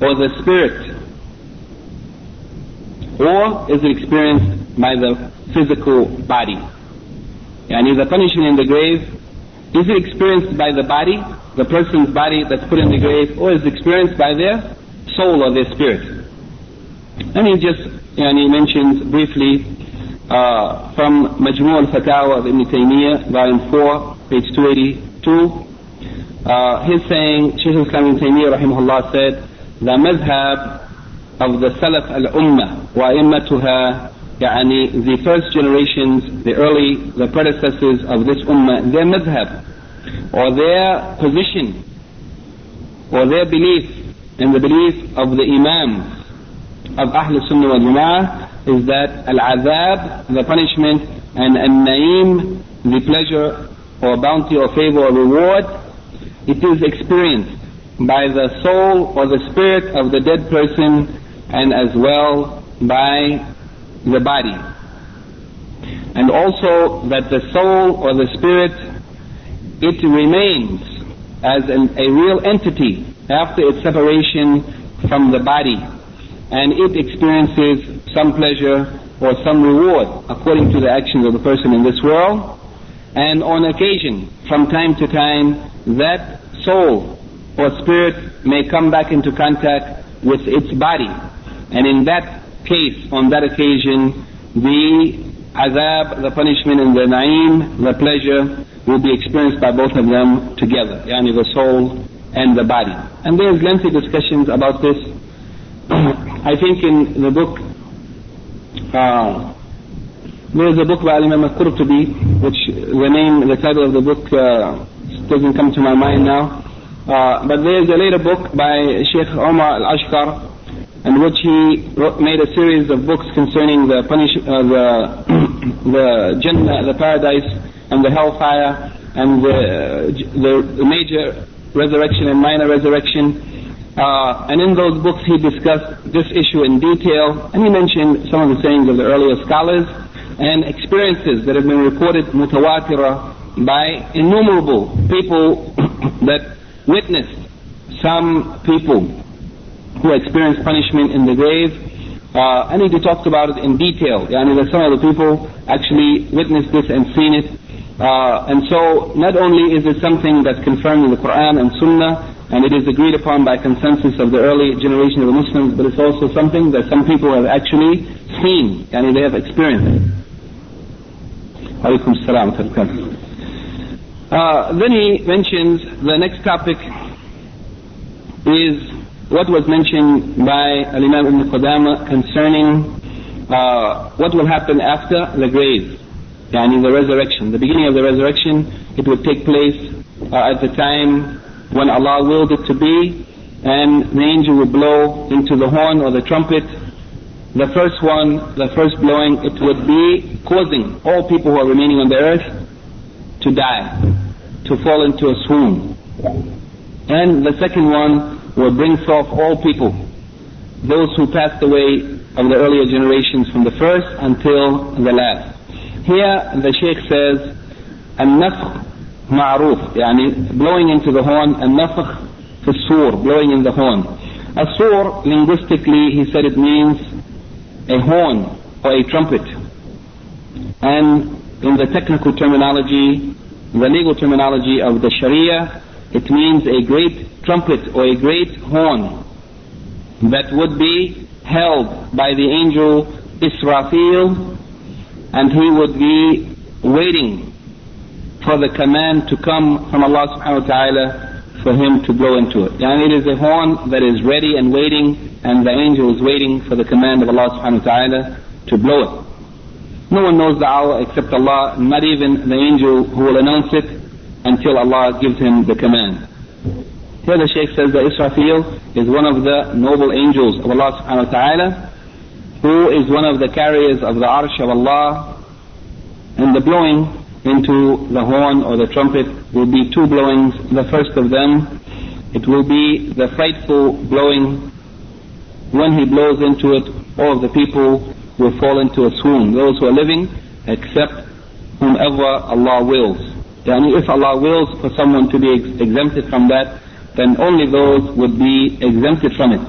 or the spirit? Or is it experienced by the physical body? Yani the punishment in the grave, is it experienced by the body, the person's body that's put in the grave, or is it experienced by their soul or their spirit? And he just yani, mentions briefly uh, from Majmu' al-Fatawa of Ibn Taymiyyah, volume 4, page 282. Uh, he's saying, Shaykh Islam Ibn Taymiyyah rahimahullah said, the madhab of the Salaf al-Ummah wa immatuha يعني the first generations, the early, the predecessors of this ummah, their madhab, or their position, or their belief, in the belief of the imams of Ahl Sunnah wal Jama'ah is that al-azab, the punishment, and al-naim, the pleasure or bounty or favor or reward, it is experienced by the soul or the spirit of the dead person and as well by the body. And also that the soul or the spirit, it remains as an, a real entity after its separation from the body and it experiences some pleasure or some reward according to the actions of the person in this world. And on occasion, from time to time, that soul or spirit may come back into contact with its body. And in that case, on that occasion, the azab, the punishment, and the na'im, the pleasure, will be experienced by both of them together, yani the soul and the body. And there's lengthy discussions about this [CLEARS THROAT] I think in the book, uh, there is a book by Imam al-Qurtubi, which the name, the title of the book uh, doesn't come to my mind now. Uh, but there is a later book by Sheikh Omar al-Ashkar, in which he wrote, made a series of books concerning the punish, uh, the [CLEARS THROAT] the Jannah, the paradise, and the hellfire, and the, the, major resurrection and minor resurrection. Uh, and in those books he discussed this issue in detail, and he mentioned some of the sayings of the earlier scholars and experiences that have been reported mutawatira by innumerable people [CLEARS THROAT] that witnessed some people who experienced punishment in the grave. Uh, and he talked about it in detail. Yani that some of the people actually witnessed this and seen it. Uh, and so not only is it something that's confirmed in the Quran and Sunnah, and it is agreed upon by consensus of the early generation of the Muslims, but it's also something that some people have actually seen, and they have experienced. Alaykum salam uh, Then he mentions the next topic is what was mentioned by Al-Imam Ibn Qudama concerning uh, what will happen after the grave, yani the resurrection. The beginning of the resurrection, it will take place uh, at the time when Allah willed it to be, and the angel will blow into the horn or the trumpet. The first one, the first blowing, it would be causing all people who are remaining on the earth to die, to fall into a swoon. And the second one will bring forth all people, those who passed away of the earlier generations from the first until the last. Here the Sheikh says, النفخ معروف يعني blowing into the horn النفخ في الصور blowing in the horn. A sur linguistically he said it means a horn or a trumpet. And in the technical terminology, the legal terminology of the Sharia, it means a great trumpet or a great horn that would be held by the angel Israfil and he would be waiting for the command to come from Allah subhanahu wa ta'ala for him to blow into it. And it is a horn that is ready and waiting and the angel is waiting for the command of Allah subhanahu wa ta'ala to blow it. No one knows the hour except Allah, not even the angel who will announce it until Allah gives him the command. Here the Shaykh says that Israfil is one of the noble angels of Allah subhanahu wa ta'ala, who is one of the carriers of the arsh of Allah, and the blowing into the horn or the trumpet will be two blowings. The first of them, it will be the frightful blowing. When he blows into it, all of the people will fall into a swoon. Those who are living, except whomever Allah wills. Yani if Allah wills for someone to be ex- exempted from that, then only those would be exempted from it.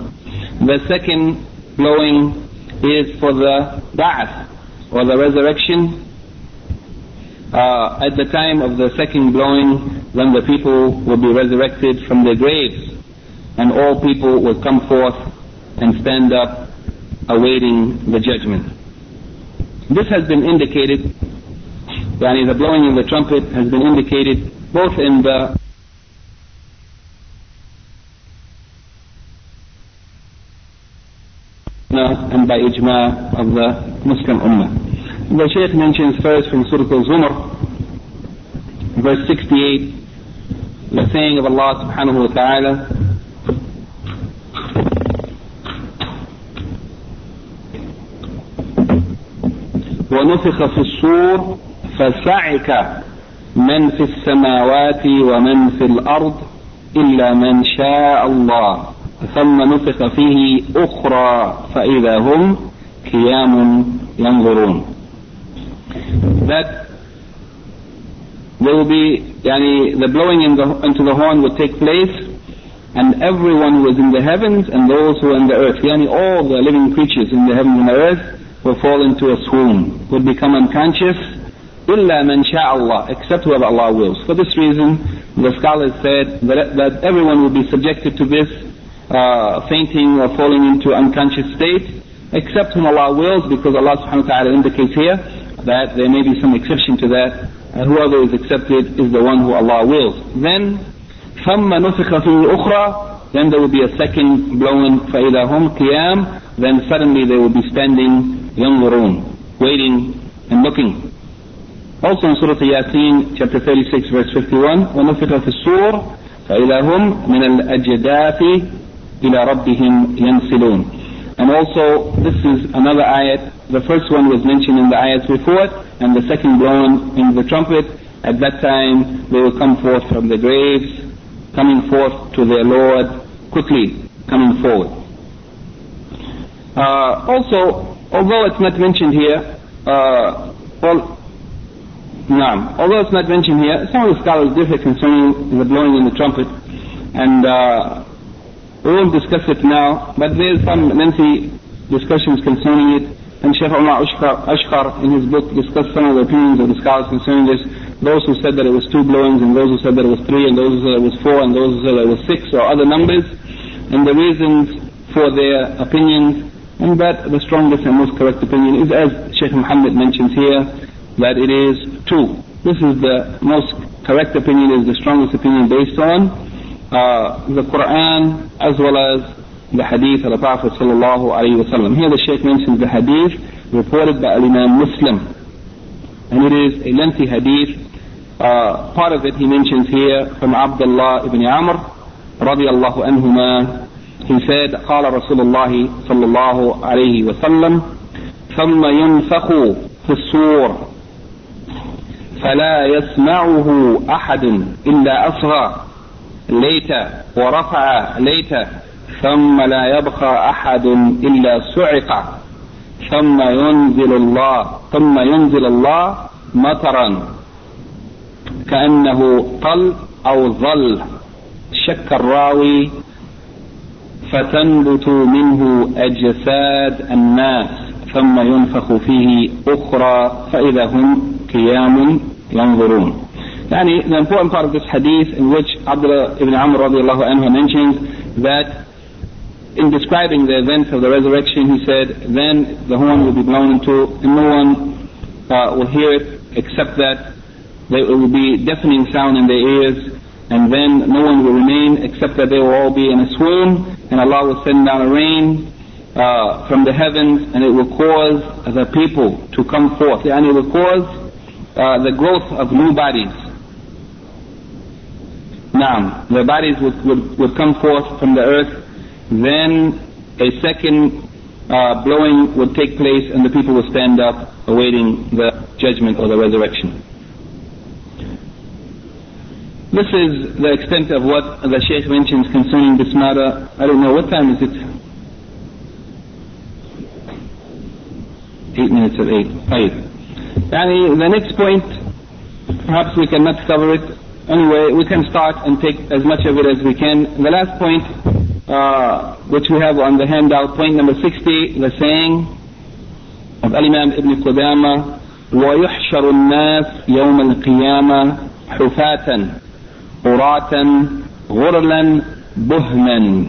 The second blowing is for the ba'ath, or the resurrection. Uh, at the time of the second blowing, when the people will be resurrected from their graves, and all people will come forth and stand up awaiting the judgment. This has been indicated, yani the blowing of the trumpet has been indicated both in the by ijma of the Muslim Ummah. The Shaykh mentions first from Surah Al-Zumar, verse 68, the saying of Allah subhanahu wa ta'ala, ونفخ في الصور فصعق من في السماوات ومن في الأرض إلا من شاء الله ثم نفخ فيه أخرى فإذا هم قيام ينظرون that there will be يعني the blowing in the, into the horn will take place and everyone who is in the heavens and those who are in the earth يعني all the living creatures in the heavens and the earth will fall into a swoon will become unconscious إلا من شاء Allah except whoever Allah wills for this reason the scholars said that, that everyone will be subjected to this uh, fainting or falling into unconscious state, except whom Allah wills, because Allah subhanahu wa ta'ala indicates here that there may be some exception to that, and whoever is accepted is the one who Allah wills. Then, ثم نفخ فيه أخرى, then there will be a second blowing فإذا هم قيام, then suddenly they will be standing ينظرون, waiting and looking. Also in Surah Yasin, chapter 36, verse 51, ونفخ في الصور فإذا هم من الأجداث إلى ربهم ينسلون. And also, this is another ayat. The first one was mentioned in the ayats before it, and the second blown in the trumpet. At that time, they will come forth from the graves, coming forth to their Lord, quickly coming forward. Uh, also, although it's not mentioned here, uh, well, Naam. Although it's not mentioned here, some of the scholars differ concerning the blowing in the trumpet, and uh, we won't discuss it now, but there's some lengthy discussions concerning it. And Sheikh Umar Ashkar in his book discussed some of the opinions of the scholars concerning this. Those who said that it was two blowings, and those who said that it was three, and those who said it was four, and those who said it was six, or other numbers, and the reasons for their opinions. And that the strongest and most correct opinion is, as Sheikh Muhammad mentions here, that it is two. This is the most correct opinion, is the strongest opinion based on uh, the Quran as well as the hadith of the Prophet sallallahu alaihi wasallam. Here the Shaykh mentions the hadith reported by Imam Muslim, and it is a lengthy hadith. Uh, part of it he mentions here from Abdullah ibn Amr radiallahu anhuma. He said, قال رسول الله صلى الله عليه وسلم ثم ينفخ في الصور فلا يسمعه أحد إلا أصغى ليت ورفع ليت ثم لا يبقى أحد إلا صعق ثم ينزل الله ثم ينزل الله مطرا. كأنه طل أو ظل. شك الراوي فتنبت منه أجساد الناس. ثم ينفخ فيه أخرى فإذا هم قيام ينظرون. Yani the important part of this hadith in which Abdullah ibn Amr radiallahu anhu mentions that in describing the events of the resurrection, he said, then the horn will be blown into, and no one uh, will hear it except that there will be deafening sound in their ears, and then no one will remain except that they will all be in a swoon, and Allah will send down a rain uh, from the heavens, and it will cause the people to come forth, and it will cause uh, the growth of new bodies now the bodies would, would, would come forth from the earth then a second uh, blowing would take place and the people would stand up awaiting the judgment or the resurrection this is the extent of what the Shaykh mentions concerning this matter. I don't know, what time is it? Eight minutes of eight. Five. Yani the next point, perhaps we cannot cover it Anyway, we can start and take as much of it as we can. The last point, uh, which we have on the handout, point number 60, the saying of Al-Imam Ibn Qudama, ويحشر الناس يوم القيامة حفاة عراة غرلا بهما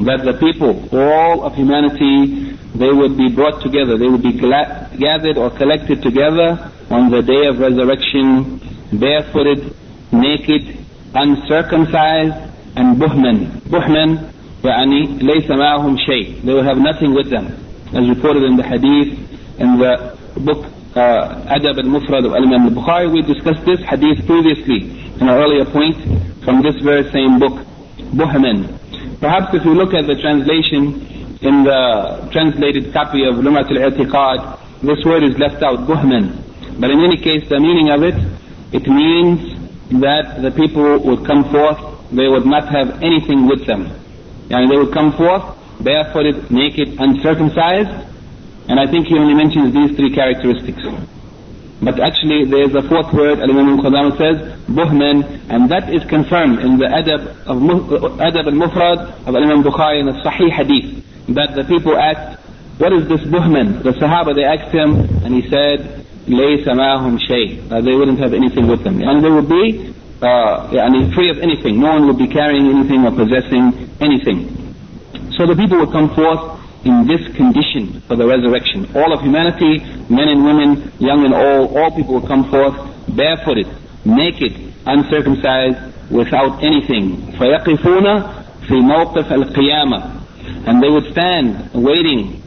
that the people, all of humanity, they would be brought together, they would be gathered or collected together on the day of resurrection, barefooted, naked, uncircumcised, and buhman. Buhman, يعني ليس معهم شيء. They will have nothing with them. As reported in the hadith, in the book uh, Adab al-Mufrad of Imam al-Bukhari, we discussed this hadith previously in an earlier point from this very same book, Buhman. Perhaps if you look at the translation in the translated copy of Lumat al-I'tiqad, this word is left out, Buhman. But in any case, the meaning of it, it means that the people would come forth, they would not have anything with them. And they would come forth barefooted, naked, uncircumcised, and I think he only mentions these three characteristics. But actually there is a fourth word, Al-Imam al says, Buhman, and that is confirmed in the Adab, of, uh, Adab al-Mufrad of Al-Imam Bukhari in the Sahih Hadith, that the people asked, what is this Buhman? The Sahaba, they asked him, and he said, لَيْسَ مَاهُمْ شَيْء uh, They wouldn't have anything with them. And they would be uh, yani free of anything. No one would be carrying anything or possessing anything. So the people would come forth in this condition for the resurrection. All of humanity, men and women, young and old, all people will come forth barefooted, naked, uncircumcised, without anything. فَيَقِفُونَ فِي مَوْقِفِ الْقِيَامَةِ And they would stand waiting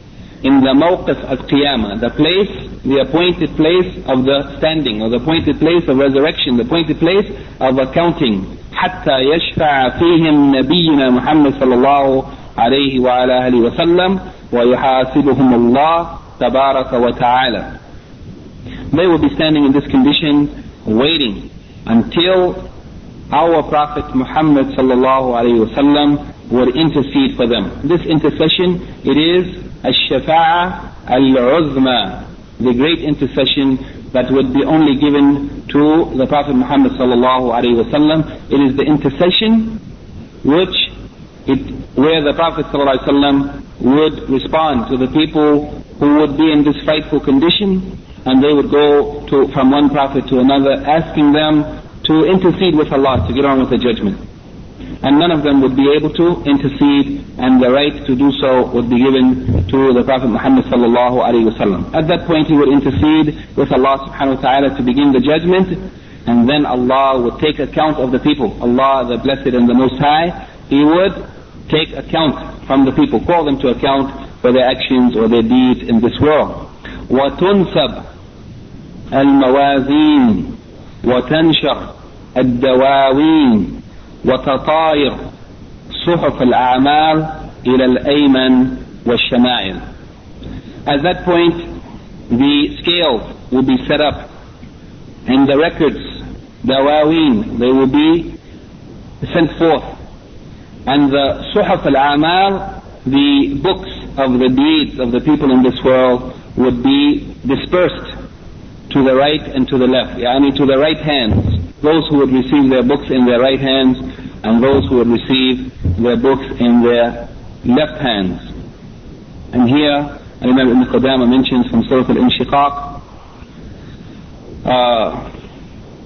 in the mawqif al-qiyamah, the place, the appointed place of the standing, or the appointed place of resurrection, the appointed place of accounting. حتى يشفع فيهم نبينا محمد صلى الله عليه وعلى آله وسلم ويحاسبهم الله تبارك وتعالى They will be standing in this condition waiting until our Prophet Muhammad sallallahu alayhi wasallam would intercede for them. This intercession, it is الشفاعة العظمى, the great intercession that would be only given to the Prophet Muhammad sallallahu alayhi wasallam. It is the intercession which it, where the Prophet ﷺ would respond to the people who would be in this frightful condition and they would go to, from one Prophet to another asking them to intercede with Allah to get on with the judgment. And none of them would be able to intercede and the right to do so would be given to the Prophet Muhammad sallallahu alaihi wasallam. At that point he would intercede with Allah subhanahu wa ta'ala to begin the judgment and then Allah would take account of the people. Allah the Blessed and the Most High, He would take account from the people, call them to account for their actions or their deeds in this world. وتنسب الموازين وتنشر الدواوين وتطاير صحف الأعمال إلى الأيمن والشمائل. At that point, the scales will be set up and the records, dawaween, they will be sent forth and the suhaf al-amal, the books of the deeds of the people in this world would be dispersed to the right and to the left, yani to the right hands. Those who would receive their books in their right hands and those who would receive their books in their left hands. And here, Imam Ibn Qudama mentions from Surah Al-Inshiqaq, uh,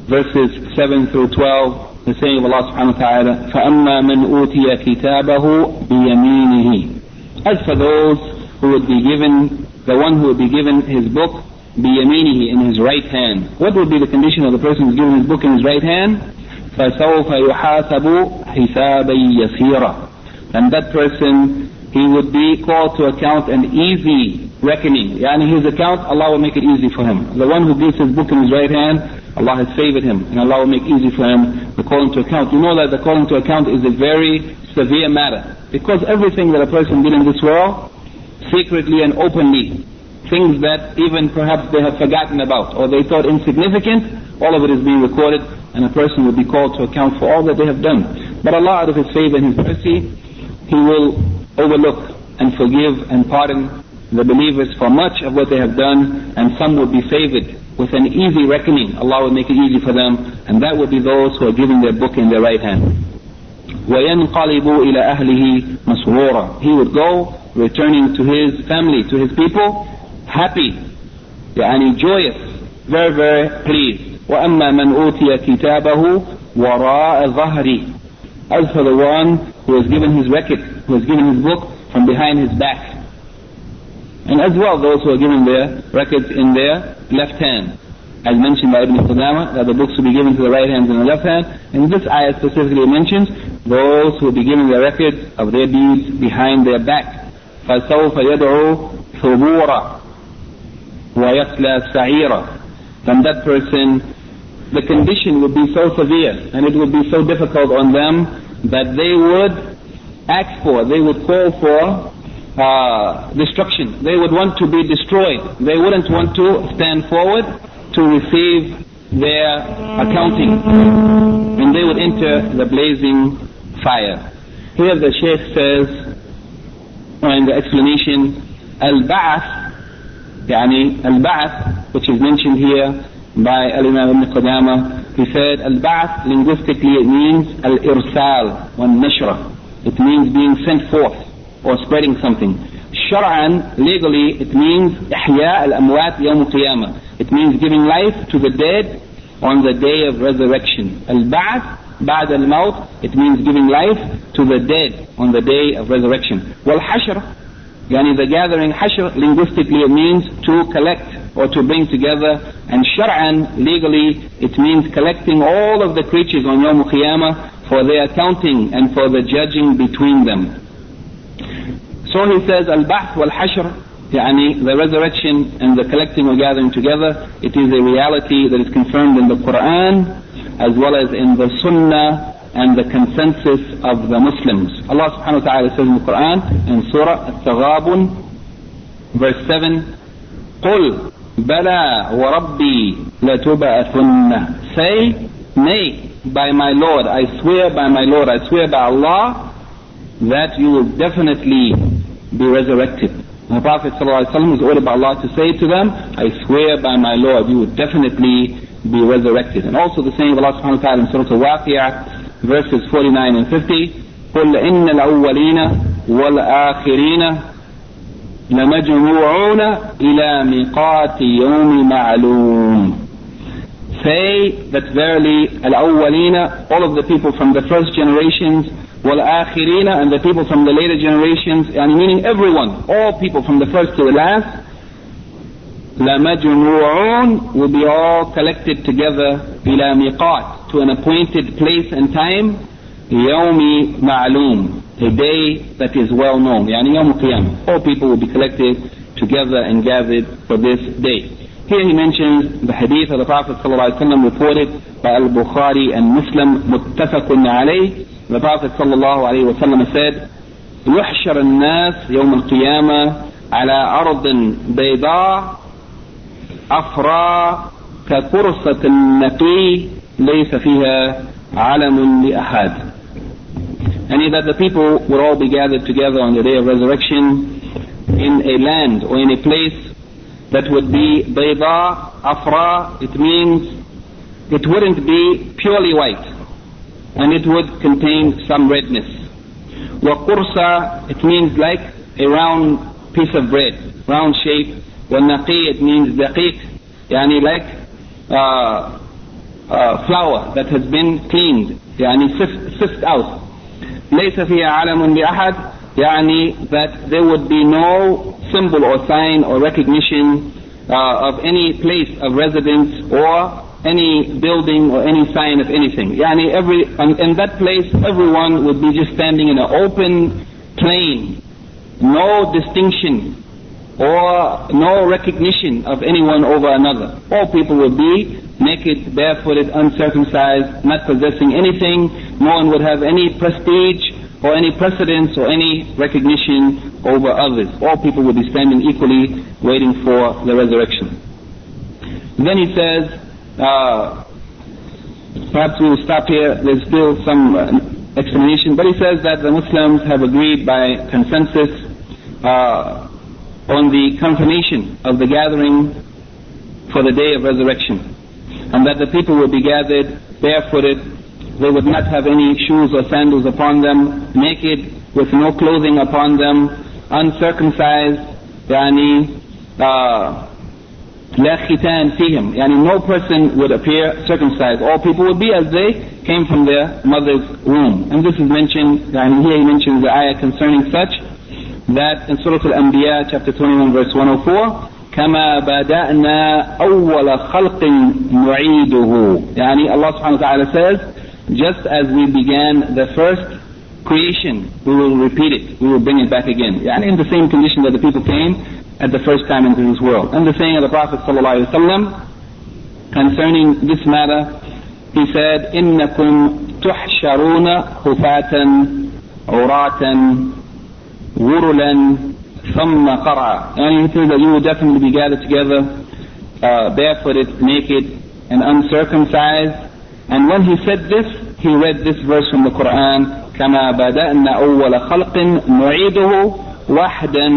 verses 7 through 12, the saying of Allah subhanahu wa ta'ala, فَأَمَّا مَنْ أُوتِيَ كِتَابَهُ بِيَمِينِهِ As for those who would be given, the one who would be given his book بيمينه in his right hand. What would be the condition of the person who's given his book in his right hand? فسوف يحاسب حسابا يسيرا. And that person, he would be called to account an easy reckoning. Yani his account, Allah will make it easy for him. The one who gives his book in his right hand, Allah has favored him, and Allah will make easy for him the calling to account. You know that the calling to account is a very severe matter. Because everything that a person did in this world, secretly and openly, things that even perhaps they have forgotten about or they thought insignificant, all of it is being recorded and a person will be called to account for all that they have done. But Allah out of His favor and His mercy, He will overlook and forgive and pardon the believers for much of what they have done and some will be favored with an easy reckoning. Allah will make it easy for them and that will be those who are giving their book in their right hand. وَيَنْقَلِبُ إِلَى أَهْلِهِ مَسْرُورًا He would go returning to his family, to his people, happy يعني joyous very very pleased وأما من أوتي كتابه وراء ظهري as for the one who has given his record who has given his book from behind his back and as well those who are given their records in their left hand as mentioned by Ibn Qudama that the books will be given to the right hand and the left hand and this ayah specifically mentions those who will be given their records of their deeds behind their back فسوف يدعو ثبورا وَيَصْلَى سَعِيرًا Then that person, the condition would be so severe and it would be so difficult on them that they would ask for, they would call for uh, destruction. They would want to be destroyed. They wouldn't want to stand forward to receive their accounting. And they would enter the blazing fire. Here the Sheikh says, in the explanation, Al-Ba'ath يعني البعث which is mentioned here by Al-Imam Ibn Qudama he said البعث linguistically it means al-irsal wal-nashra it means being sent forth or spreading something شرعا legally it means إحياء الأموات يوم القيامة it means giving life to the dead on the day of resurrection البعث بعد الموت it means giving life to the dead on the day of resurrection والحشر Yani the gathering, hashr, linguistically it means to collect or to bring together. And shar'an, legally, it means collecting all of the creatures on Yom Qiyamah for their accounting and for the judging between them. So he says, al-ba'th wal-hashr, yani the resurrection and the collecting or gathering together, it is a reality that is confirmed in the Quran as well as in the Sunnah and the consensus of the Muslims. Allah subhanahu wa ta'ala says in the Quran in Surah Al-Taghabun verse 7 قل بلى وربي لتبعثن Say, nay, by my Lord, I swear by my Lord, I swear by Allah that you will definitely be resurrected. The Prophet ﷺ was ordered by Allah to say to them, I swear by my Lord, you will definitely be resurrected. And also the saying of Allah subhanahu wa ta'ala in Surah Al-Waqi'ah, verses 49 and 50 قل إن الأولين والآخرين لمجموعون إلى ميقات يوم معلوم Say that verily الأولين all of the people from the first generations والآخرين and the people from the later generations and meaning everyone all people from the first to the last لمجموعون will be all collected together إلى ميقات to an appointed place and time يوم معلوم a day that is well known يعني يوم القيامة all people will be collected together and gathered for this day here he mentions the hadith of the Prophet ﷺ reported by Al-Bukhari and Muslim متفق عليه the Prophet ﷺ said يحشر الناس يوم القيامة على أرض بيضاء أفرى كقرصة النقي ليس فيها علم لأحد and that the people would all be gathered together on the day of resurrection in a land or in a place that would be bayda, afra, it means it wouldn't be purely white and it would contain some redness. Wa qursa, it means like a round piece of bread, round shape. Wa naqi, it means daqiq, yani like uh, uh, flour that has been cleaned, yani sift, sift out. ليس فيها علم لأحد يعني that there would be no symbol or sign or recognition uh, of any place of residence or any building or any sign of anything. Yani every, in that place everyone would be just standing in an open plain, no distinction or no recognition of anyone over another. All people would be naked, barefooted, uncircumcised, not possessing anything. No one would have any prestige or any precedence or any recognition over others. All people would be standing equally waiting for the resurrection. Then he says, uh, perhaps we will stop here, there's still some uh, explanation, but he says that the Muslims have agreed by consensus uh, on the confirmation of the gathering for the day of resurrection. And that the people will be gathered barefooted, they would not have any shoes or sandals upon them, naked, with no clothing upon them, uncircumcised, yani, uh, لا ختان فيهم يعني no person would appear circumcised all people would be as they came from their mother's womb and this is mentioned and here he mentions the ayah concerning such that in Surah Al-Anbiya chapter 21 verse 104 كما بدأنا أول خلق نعيده يعني Allah subhanahu wa ta'ala says just as we began the first creation we will repeat it we will bring it back again يعني in the same condition that the people came at the first time into this world. And the saying of the Prophet ﷺ concerning this matter, he said, إِنَّكُمْ تُحْشَرُونَ خُفَاةً عُرَاةً غُرُلًا ثُمَّ قَرْعًا And he said that you will definitely be gathered together, uh, barefooted, naked, and uncircumcised. And when he said this, he read this verse from the Quran, كما بدأنا أول خلق نعيده وحدا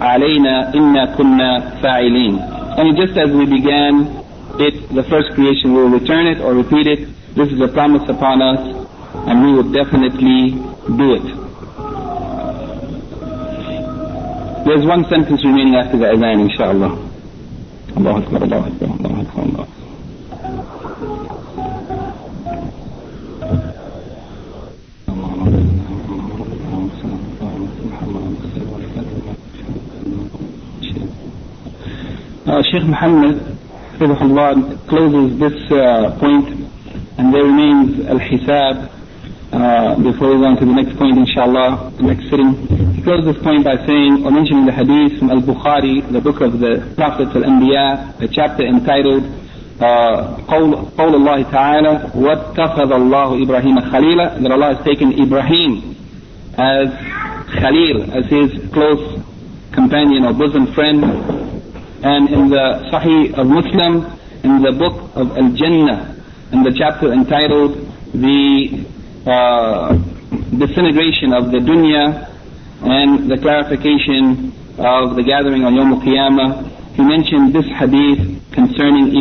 علينا إنا كنا فاعلين and just as we began it the first creation we will return it or repeat it this is a promise upon us and we will definitely do it There's one sentence remaining after the adhan inshallah. Allah Akbar Allah Akbar Allah Akbar Allah Uh, Sheikh Muhammad closes this uh, point and there remains Al-Hisab uh, before we go on to the next point inshallah, the next sitting. He closes this point by saying or mentioning the hadith from Al-Bukhari, the book of the Prophets Al-Anbiya, a chapter entitled قول, قول الله تعالى واتخذ الله إبراهيم خليلا that Allah has taken Ibrahim as Khalil, as his close companion or bosom friend and in the Sahih of Muslim, in the book of Al-Jannah, in the chapter entitled The uh, Disintegration of the Dunya and the clarification of the gathering on Yom Al-Qiyamah, he mentioned this hadith concerning